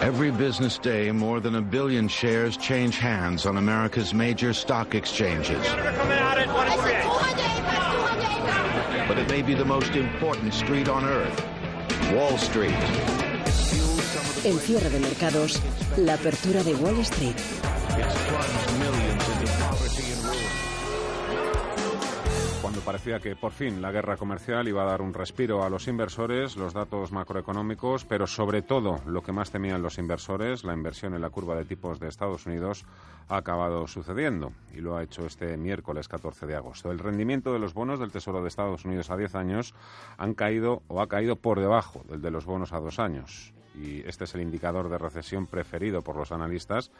Every business day, more than a billion shares change hands on America's major stock exchanges. But it may be the most important street on earth, Wall Street. El cierre de mercados, la apertura de Wall Street. Parecía que por fin la guerra comercial iba a dar un respiro a los inversores, los datos macroeconómicos, pero sobre todo lo que más temían los inversores, la inversión en la curva de tipos de Estados Unidos, ha acabado sucediendo y lo ha hecho este miércoles 14 de agosto. El rendimiento de los bonos del Tesoro de Estados Unidos a 10 años han caído o ha caído por debajo del de los bonos a dos años y este es el indicador de recesión preferido por los analistas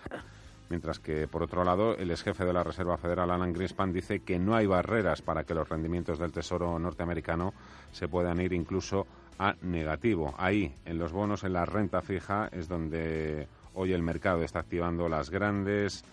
Mientras que, por otro lado, el ex jefe de la Reserva Federal, Alan Greenspan, dice que no hay barreras para que los rendimientos del Tesoro norteamericano se puedan ir incluso a negativo. Ahí, en los bonos, en la renta fija, es donde hoy el mercado está activando las grandes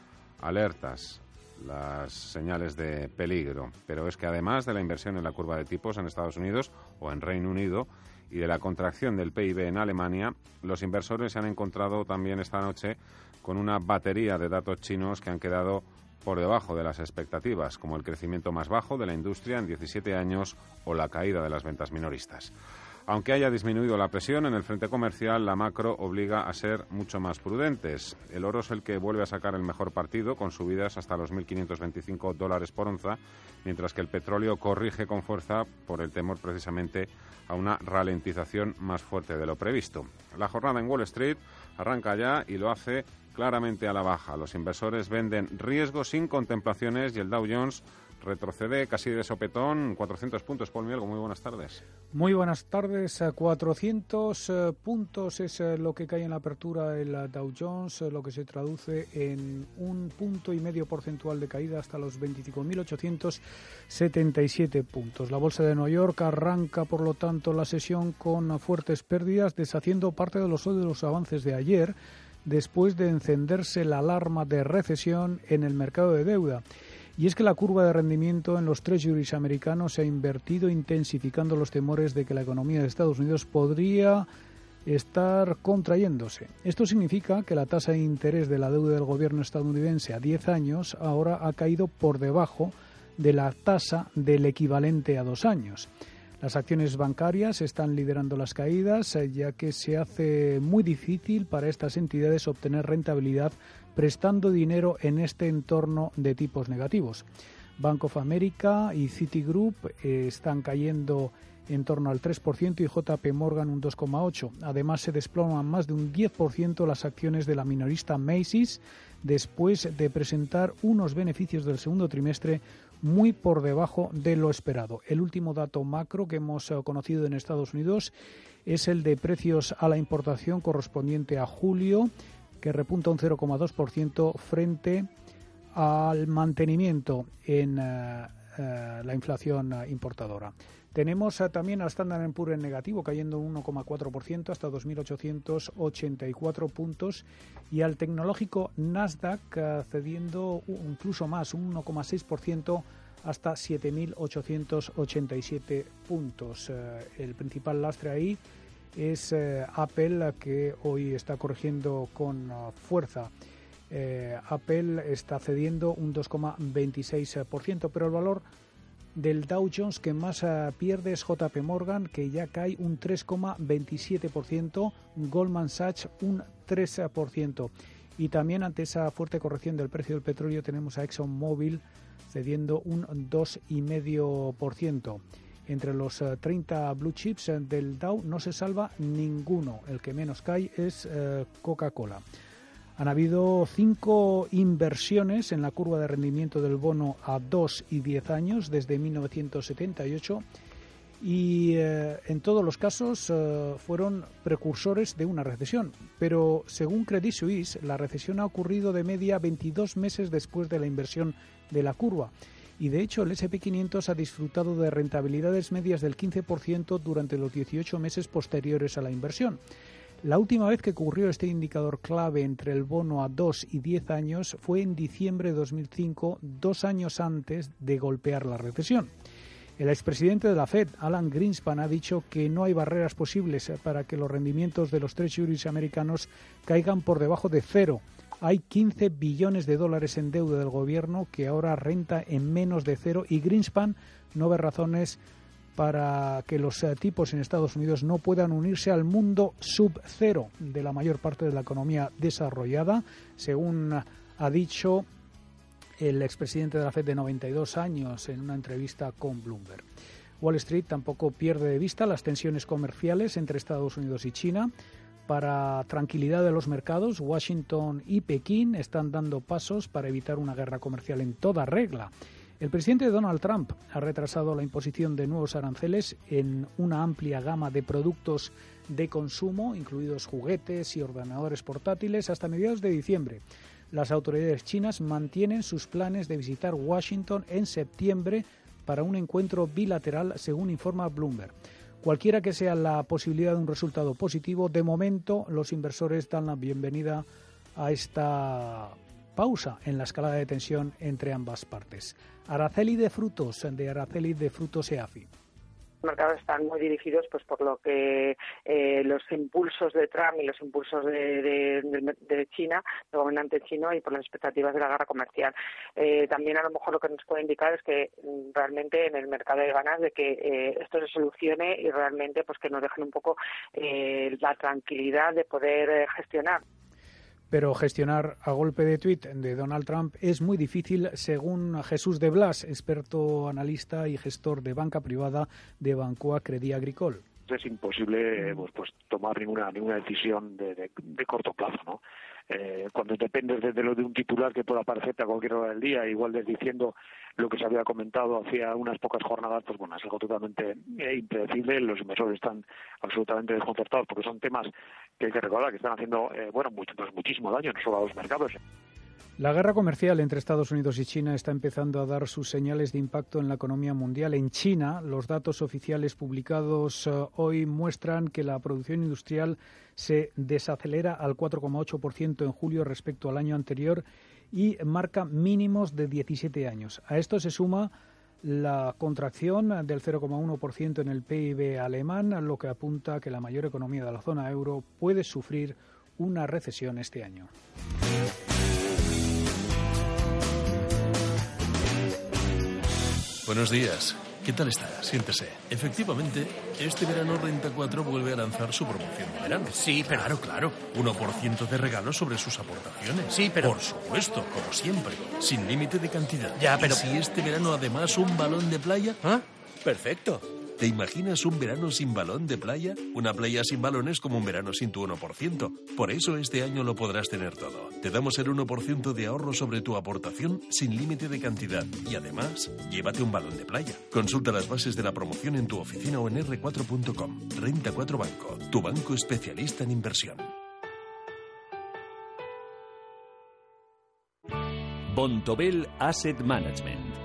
alertas, las señales de peligro. Pero es que además de la inversión en la curva de tipos en Estados Unidos o en Reino Unido, y de la contracción del PIB en Alemania, los inversores se han encontrado también esta noche con una batería de datos chinos que han quedado por debajo de las expectativas, como el crecimiento más bajo de la industria en 17 años o la caída de las ventas minoristas. Aunque haya disminuido la presión en el frente comercial, la macro obliga a ser mucho más prudentes. El oro es el que vuelve a sacar el mejor partido, con subidas hasta los 1.525 dólares por onza, mientras que el petróleo corrige con fuerza por el temor precisamente a una ralentización más fuerte de lo previsto. La jornada en Wall Street arranca ya y lo hace claramente a la baja. Los inversores venden riesgos sin contemplaciones y el Dow Jones retrocede casi de sopetón 400 puntos. Paul Mielgo, muy buenas tardes. Muy buenas tardes. 400 eh, puntos es eh, lo que cae en la apertura del Dow Jones, eh, lo que se traduce en un punto y medio porcentual de caída hasta los 25.877 puntos. La bolsa de Nueva York arranca, por lo tanto, la sesión con fuertes pérdidas, deshaciendo parte de los, de los avances de ayer después de encenderse la alarma de recesión en el mercado de deuda. Y es que la curva de rendimiento en los treasuries americanos se ha invertido, intensificando los temores de que la economía de Estados Unidos podría estar contrayéndose. Esto significa que la tasa de interés de la deuda del gobierno estadounidense a 10 años ahora ha caído por debajo de la tasa del equivalente a dos años. Las acciones bancarias están liderando las caídas, eh, ya que se hace muy difícil para estas entidades obtener rentabilidad prestando dinero en este entorno de tipos negativos. Bank of America y Citigroup eh, están cayendo en torno al 3% y JP Morgan un 2,8%. Además, se desploman más de un 10% las acciones de la minorista Macy's después de presentar unos beneficios del segundo trimestre muy por debajo de lo esperado. El último dato macro que hemos eh, conocido en Estados Unidos es el de precios a la importación correspondiente a julio, que repunta un 0,2% frente al mantenimiento en eh, eh, la inflación importadora. Tenemos también al Standard Poor's en negativo, cayendo un 1,4% hasta 2.884 puntos, y al tecnológico Nasdaq cediendo incluso más, un 1,6% hasta 7.887 puntos. Eh, el principal lastre ahí es eh, Apple, que hoy está corrigiendo con uh, fuerza. Eh, Apple está cediendo un 2,26%, pero el valor del Dow Jones que más eh, pierde es JP Morgan, que ya cae un 3,27%, Goldman Sachs un 3%. Y también ante esa fuerte corrección del precio del petróleo tenemos a ExxonMobil cediendo un 2,5%. Entre los 30 eh, blue chips eh, del Dow no se salva ninguno. El que menos cae es Coca-Cola. Han habido cinco inversiones en la curva de rendimiento del bono a 2 y 10 años desde 1978 y eh, en todos los casos eh, fueron precursores de una recesión. Pero según Credit Suisse, la recesión ha ocurrido de media 22 meses después de la inversión de la curva. Y de hecho el SP500 ha disfrutado de rentabilidades medias del 15% durante los 18 meses posteriores a la inversión. La última vez que ocurrió este indicador clave entre el bono a 2 y 10 años fue en diciembre de 2005, dos años antes de golpear la recesión. El expresidente de la Fed, Alan Greenspan, ha dicho que no hay barreras posibles para que los rendimientos de los treasuries americanos caigan por debajo de cero. Hay 15 billones de dólares en deuda del gobierno que ahora renta en menos de cero y Greenspan no ve razones para que los eh, tipos en Estados Unidos no puedan unirse al mundo sub-cero de la mayor parte de la economía desarrollada, según ha dicho el expresidente de la Fed de 92 años en una entrevista con Bloomberg. Wall Street tampoco pierde de vista las tensiones comerciales entre Estados Unidos y China. Para tranquilidad de los mercados, Washington y Pekín están dando pasos para evitar una guerra comercial en toda regla. El presidente Donald Trump ha retrasado la imposición de nuevos aranceles en una amplia gama de productos de consumo, incluidos juguetes y ordenadores portátiles, hasta mediados de diciembre. Las autoridades chinas mantienen sus planes de visitar Washington en septiembre para un encuentro bilateral, según informa Bloomberg. Cualquiera que sea la posibilidad de un resultado positivo, de momento los inversores dan la bienvenida a esta pausa en la escalada de tensión entre ambas partes. Araceli de frutos de Araceli de frutos EAFI mercados están muy dirigidos pues por lo que eh, los impulsos de Trump y los impulsos de, de, China, del gobernante chino y por las expectativas de la guerra comercial. Eh, también a lo mejor lo que nos puede indicar es que mm, realmente en el mercado hay ganas de que eh, esto se solucione y realmente pues que nos dejen un poco la tranquilidad de poder gestionar pero gestionar a golpe de tuit de Donald Trump es muy difícil, según Jesús de Blas, experto analista y gestor de banca privada de Bancoa Credit Agricole. Es imposible pues, pues tomar ninguna ninguna decisión de, de corto plazo no eh, cuando dependes de, lo de un titular que pueda aparecerte a cualquier hora del día, igual diciendo lo que se había comentado hacía unas pocas jornadas, pues bueno, es algo totalmente eh, impredecible. Los inversores están absolutamente desconcertados porque son temas que hay que recordar que están haciendo, eh, bueno, pues muchísimo daño, no solo a los mercados, la guerra comercial entre Estados Unidos y China está empezando a dar sus señales de impacto en la economía mundial. En China, los datos oficiales publicados eh, hoy muestran que la producción industrial se desacelera al 4,8% en julio respecto al año anterior y marca mínimos de 17 años. A esto se suma la contracción del 0,1% en el PIB alemán, lo que apunta que la mayor economía de la zona euro puede sufrir una recesión este año. Buenos días. ¿Qué tal está? Siéntese. Efectivamente, este verano Renta 4 vuelve a lanzar su promoción de verano. Sí, pero... Claro, claro. 1% de regalo sobre sus aportaciones. Sí, pero... Por supuesto, como siempre. Sin límite de cantidad. Ya, pero... ¿Y si este verano además un balón de playa? ¿Ah? Perfecto. ¿Te imaginas un verano sin balón de playa? Una playa sin balón es como un verano sin tu 1%. Por eso este año lo podrás tener todo. Te damos el 1% de ahorro sobre tu aportación sin límite de cantidad. Y además, llévate un balón de playa. Consulta las bases de la promoción en tu oficina o en r4.com. Renta 4 Banco, tu banco especialista en inversión. Bontobel Asset Management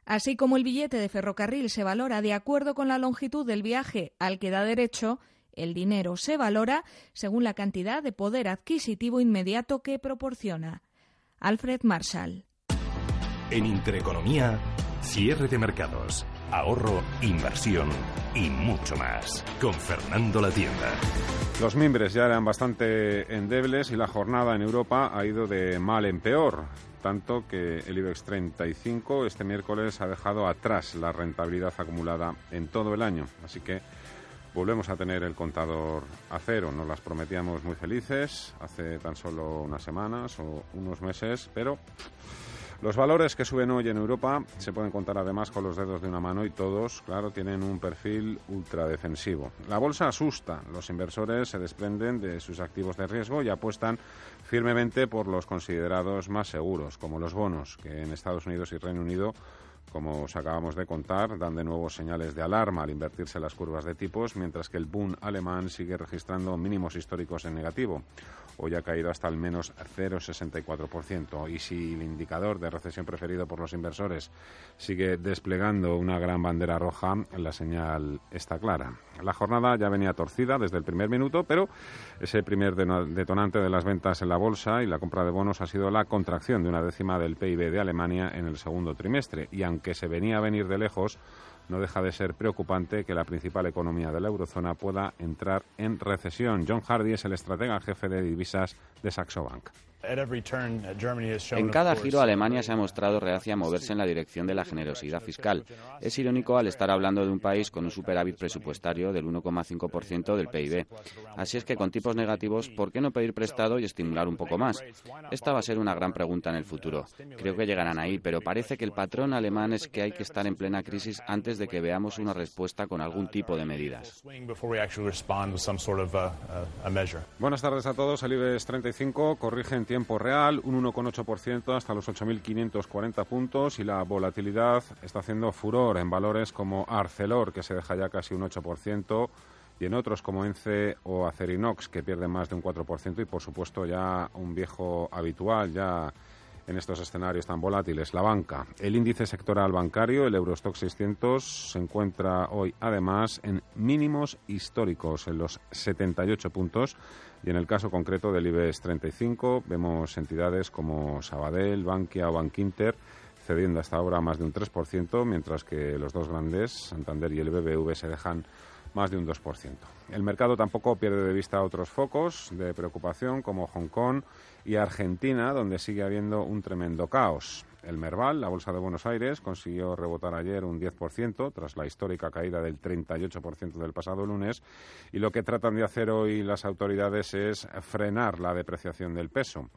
Así como el billete de ferrocarril se valora de acuerdo con la longitud del viaje al que da derecho, el dinero se valora según la cantidad de poder adquisitivo inmediato que proporciona. Alfred Marshall. En Intereconomía, cierre de mercados, ahorro, inversión y mucho más. Con Fernando La Tienda. Los mimbres ya eran bastante endebles y la jornada en Europa ha ido de mal en peor tanto que el IBEX 35 este miércoles ha dejado atrás la rentabilidad acumulada en todo el año. Así que volvemos a tener el contador a cero. Nos las prometíamos muy felices hace tan solo unas semanas o unos meses, pero los valores que suben hoy en Europa se pueden contar además con los dedos de una mano y todos, claro, tienen un perfil ultradefensivo. La bolsa asusta, los inversores se desprenden de sus activos de riesgo y apuestan firmemente por los considerados más seguros, como los bonos, que en Estados Unidos y Reino Unido como os acabamos de contar, dan de nuevo señales de alarma al invertirse las curvas de tipos, mientras que el boom alemán sigue registrando mínimos históricos en negativo. Hoy ha caído hasta al menos 0,64%. Y si el indicador de recesión preferido por los inversores sigue desplegando una gran bandera roja, la señal está clara. La jornada ya venía torcida desde el primer minuto, pero ese primer detonante de las ventas en la bolsa y la compra de bonos ha sido la contracción de una décima del PIB de Alemania en el segundo trimestre. Y aunque se venía a venir de lejos, no deja de ser preocupante que la principal economía de la eurozona pueda entrar en recesión. John Hardy es el estratega jefe de divisas de Saxo Bank. En cada giro, Alemania se ha mostrado reacia a moverse en la dirección de la generosidad fiscal. Es irónico al estar hablando de un país con un superávit presupuestario del 1,5% del PIB. Así es que con tipos negativos, ¿por qué no pedir prestado y estimular un poco más? Esta va a ser una gran pregunta en el futuro. Creo que llegarán ahí, pero parece que el patrón alemán es que hay que estar en plena crisis antes de que veamos una respuesta con algún tipo de medidas. Buenas tardes a todos. El IBEX 35 corrige en tiempo real, un 1,8% hasta los 8.540 puntos y la volatilidad está haciendo furor en valores como Arcelor, que se deja ya casi un 8%, y en otros como Ence o Acerinox, que pierden más de un 4%, y por supuesto ya un viejo habitual, ya en estos escenarios tan volátiles, la banca. El índice sectoral bancario, el Eurostock 600, se encuentra hoy además en mínimos históricos, en los 78 puntos y en el caso concreto del IBEX 35 vemos entidades como Sabadell, Bankia o Bankinter cediendo hasta ahora más de un 3%, mientras que los dos grandes, Santander y el BBV, se dejan más de un 2%. El mercado tampoco pierde de vista otros focos de preocupación como Hong Kong y Argentina, donde sigue habiendo un tremendo caos. El Merval, la Bolsa de Buenos Aires, consiguió rebotar ayer un 10% tras la histórica caída del 38% del pasado lunes y lo que tratan de hacer hoy las autoridades es frenar la depreciación del peso.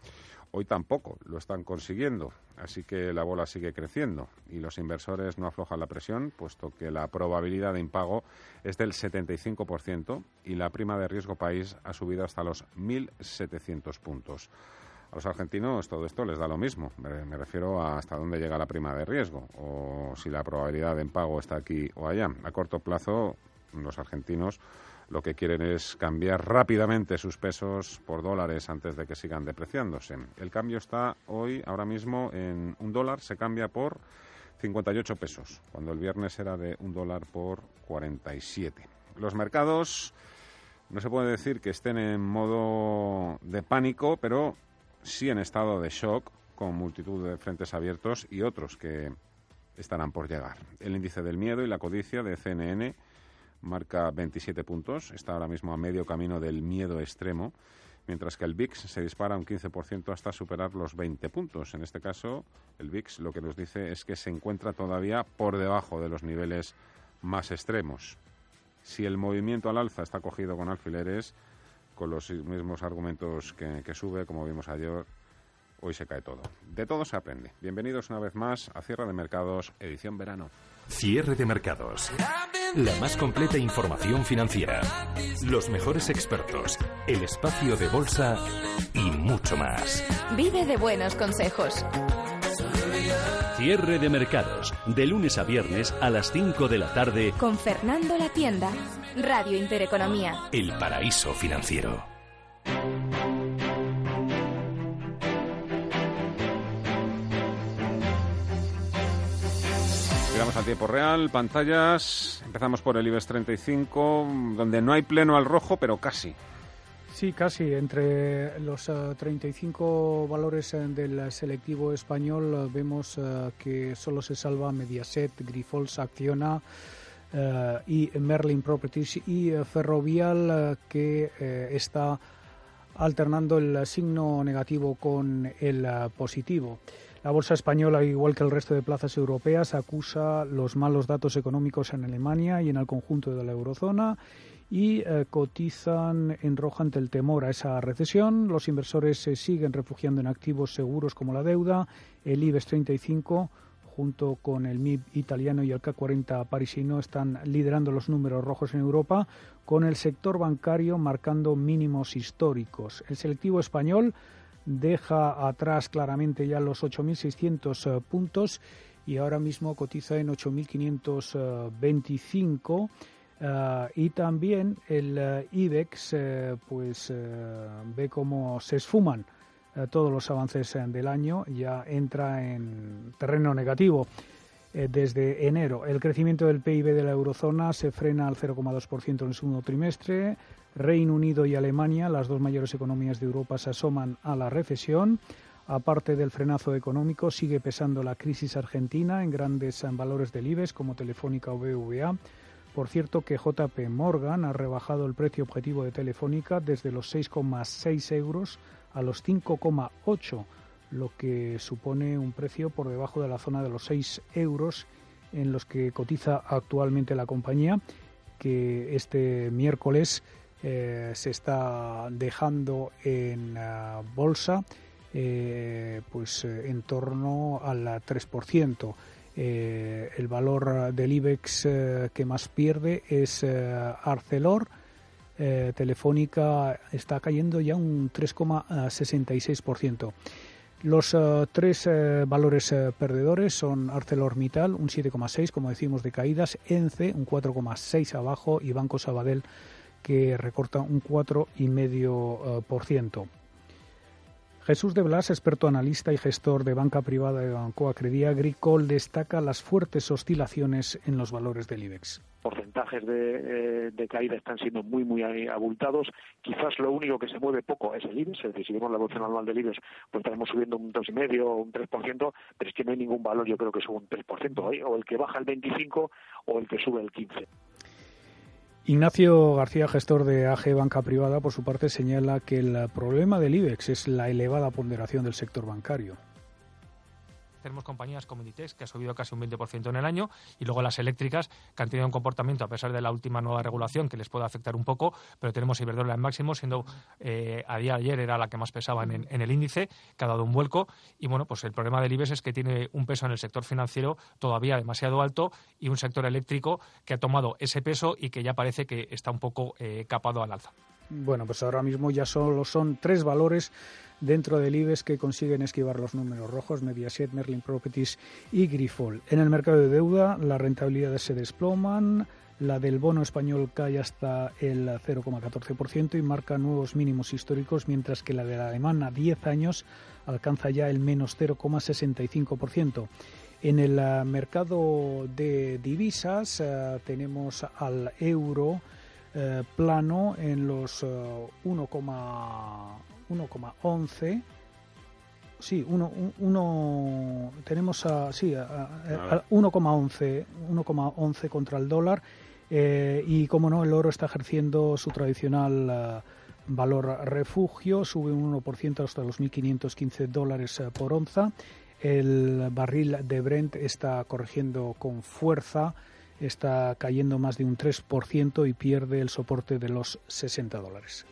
Hoy tampoco lo están consiguiendo, así que la bola sigue creciendo y los inversores no aflojan la presión, puesto que la probabilidad de impago es del 75% y la prima de riesgo país ha subido hasta los 1.700 puntos. A los argentinos todo esto les da lo mismo. Me, refiero a hasta dónde llega la prima de riesgo o si la probabilidad de impago está aquí o allá. A corto plazo, los argentinos lo que quieren es cambiar rápidamente sus pesos por dólares antes de que sigan depreciándose. El cambio está hoy, ahora mismo, en un dólar se cambia por 58 pesos, cuando el viernes era de un dólar por 47. Los mercados no se puede decir que estén en modo de pánico, pero sí en estado de shock, con multitud de frentes abiertos y otros que estarán por llegar. El índice del miedo y la codicia de CNN marca 27 puntos, está ahora mismo a medio camino del miedo extremo, mientras que el VIX se dispara un 15% hasta superar los 20 puntos. En este caso, el VIX lo que nos dice es que se encuentra todavía por debajo de los niveles más extremos. Si el movimiento al alza está cogido con alfileres, con los mismos argumentos que, que sube, como vimos ayer, hoy se cae todo. De todo se aprende. Bienvenidos una vez más a Cierre de Mercados, edición verano. Cierre de Mercados. La más completa información financiera. Los mejores expertos. El espacio de bolsa y mucho más. Vive de buenos consejos. Cierre de mercados, de lunes a viernes a las 5 de la tarde. Con Fernando La Tienda, Radio Intereconomía. El paraíso financiero. Llegamos al tiempo real, pantallas. Empezamos por el IBEX 35, donde no hay pleno al rojo, pero casi. Sí, casi. Entre los 35 eh, valores eh, del selectivo español eh, vemos que solo se salva Mediaset, Grifols, Acciona y Merlin Properties y Ferrovial que está alternando el signo negativo con el positivo. La bolsa española, igual que el resto de plazas europeas, acusa los malos datos económicos en Alemania y en el conjunto de la eurozona y eh, cotizan en rojo ante el temor a esa recesión. Los inversores se siguen refugiando en activos seguros como la deuda. El IBEX 35 junto con el MIB italiano y el K40 parisino, están liderando los números rojos en Europa, con el sector bancario marcando mínimos históricos. El selectivo español deja atrás claramente ya los 8.600 eh, puntos y ahora mismo cotiza en 8.525 Uh, y también el uh, IBEX uh, pues ve cómo se esfuman todos los avances del año, ya entra en terreno negativo desde enero. El crecimiento del PIB de la eurozona se frena al 0,2% en el segundo trimestre. Reino Unido y Alemania, las dos mayores economías de Europa, se asoman a la recesión. Aparte del frenazo económico, sigue pesando la crisis argentina en grandes valores del IBEX como Telefónica o BVA por cierto que JP Morgan ha rebajado el precio objetivo de Telefónica desde los 6,6 euros a los 5,8, lo que supone un precio por debajo de la zona de los 6 euros en los que cotiza actualmente la compañía, que este miércoles eh, se está dejando en bolsa eh, pues eh, en torno al 3%. Eh, el valor del IBEX eh, que más pierde es eh, Arcelor. Telefónica está cayendo ya un 3,66%. Los tres valores perdedores son ArcelorMittal, un 7,6, como decimos, de caídas, ENCE, un 4,6 abajo, y Banco Sabadell, que recorta un 4,5%. Jesús de Blas, experto analista y gestor de banca privada de Banco Acredía Agricole, destaca las fuertes oscilaciones en los valores del IBEX porcentajes de, eh, caída están siendo muy, muy abultados. Quizás lo único que se mueve poco es el IBEX, es decir, si vemos la evolución anual del IBEX, pues estaremos subiendo un 2,5 o un 3%, pero es que no hay ningún valor, yo creo que sube un 3%, ¿eh? o el que baja el 25 o el que sube el 15. Ignacio García, gestor de AG Banca Privada, por su parte señala que el problema del IBEX es la elevada ponderación del sector bancario tenemos compañías como Inditex, que ha subido casi un 20% en el año, y luego las eléctricas, que han tenido un comportamiento, a pesar de la última nueva regulación, que les puede afectar un poco, pero tenemos Iberdrola en máximo, siendo eh, a día de ayer era la que más pesaba en, el índice, que ha dado un vuelco, y bueno, pues el problema del IBEX es que tiene un peso en el sector financiero todavía demasiado alto y un sector eléctrico que ha tomado ese peso y que ya parece que está un poco eh, capado al alza. Bueno, pues ahora mismo ya solo son tres valores dentro del IBEX que consiguen esquivar los números rojos, Mediaset, Merlin Properties y Grifol. En el mercado de deuda, las rentabilidades se desploman, la del bono español cae hasta el 0,14% y marca nuevos mínimos históricos, mientras que la de la alemana 10 años alcanza ya el menos 0,65%. En el eh, mercado de divisas eh, tenemos al euro eh, plano en los 1,1 1,11 sí, uno, uno, tenemos a, sí, a, 1,11 1,11 contra el dólar eh, y como no el oro está ejerciendo su tradicional eh, valor refugio, sube un 1% hasta los 1.515 dólares eh, por onza. El barril de Brent está corrigiendo con fuerza, está cayendo más de un 3% y pierde el soporte de los 60 dólares.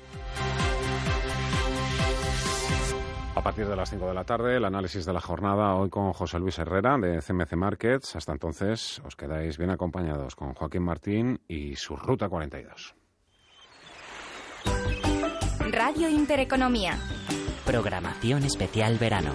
A partir de las 5 de la tarde, el análisis de la jornada hoy con José Luis Herrera de CMC Markets. Hasta entonces, os quedáis bien acompañados con Joaquín Martín y su Ruta 42. Radio Intereconomía. Programación especial verano.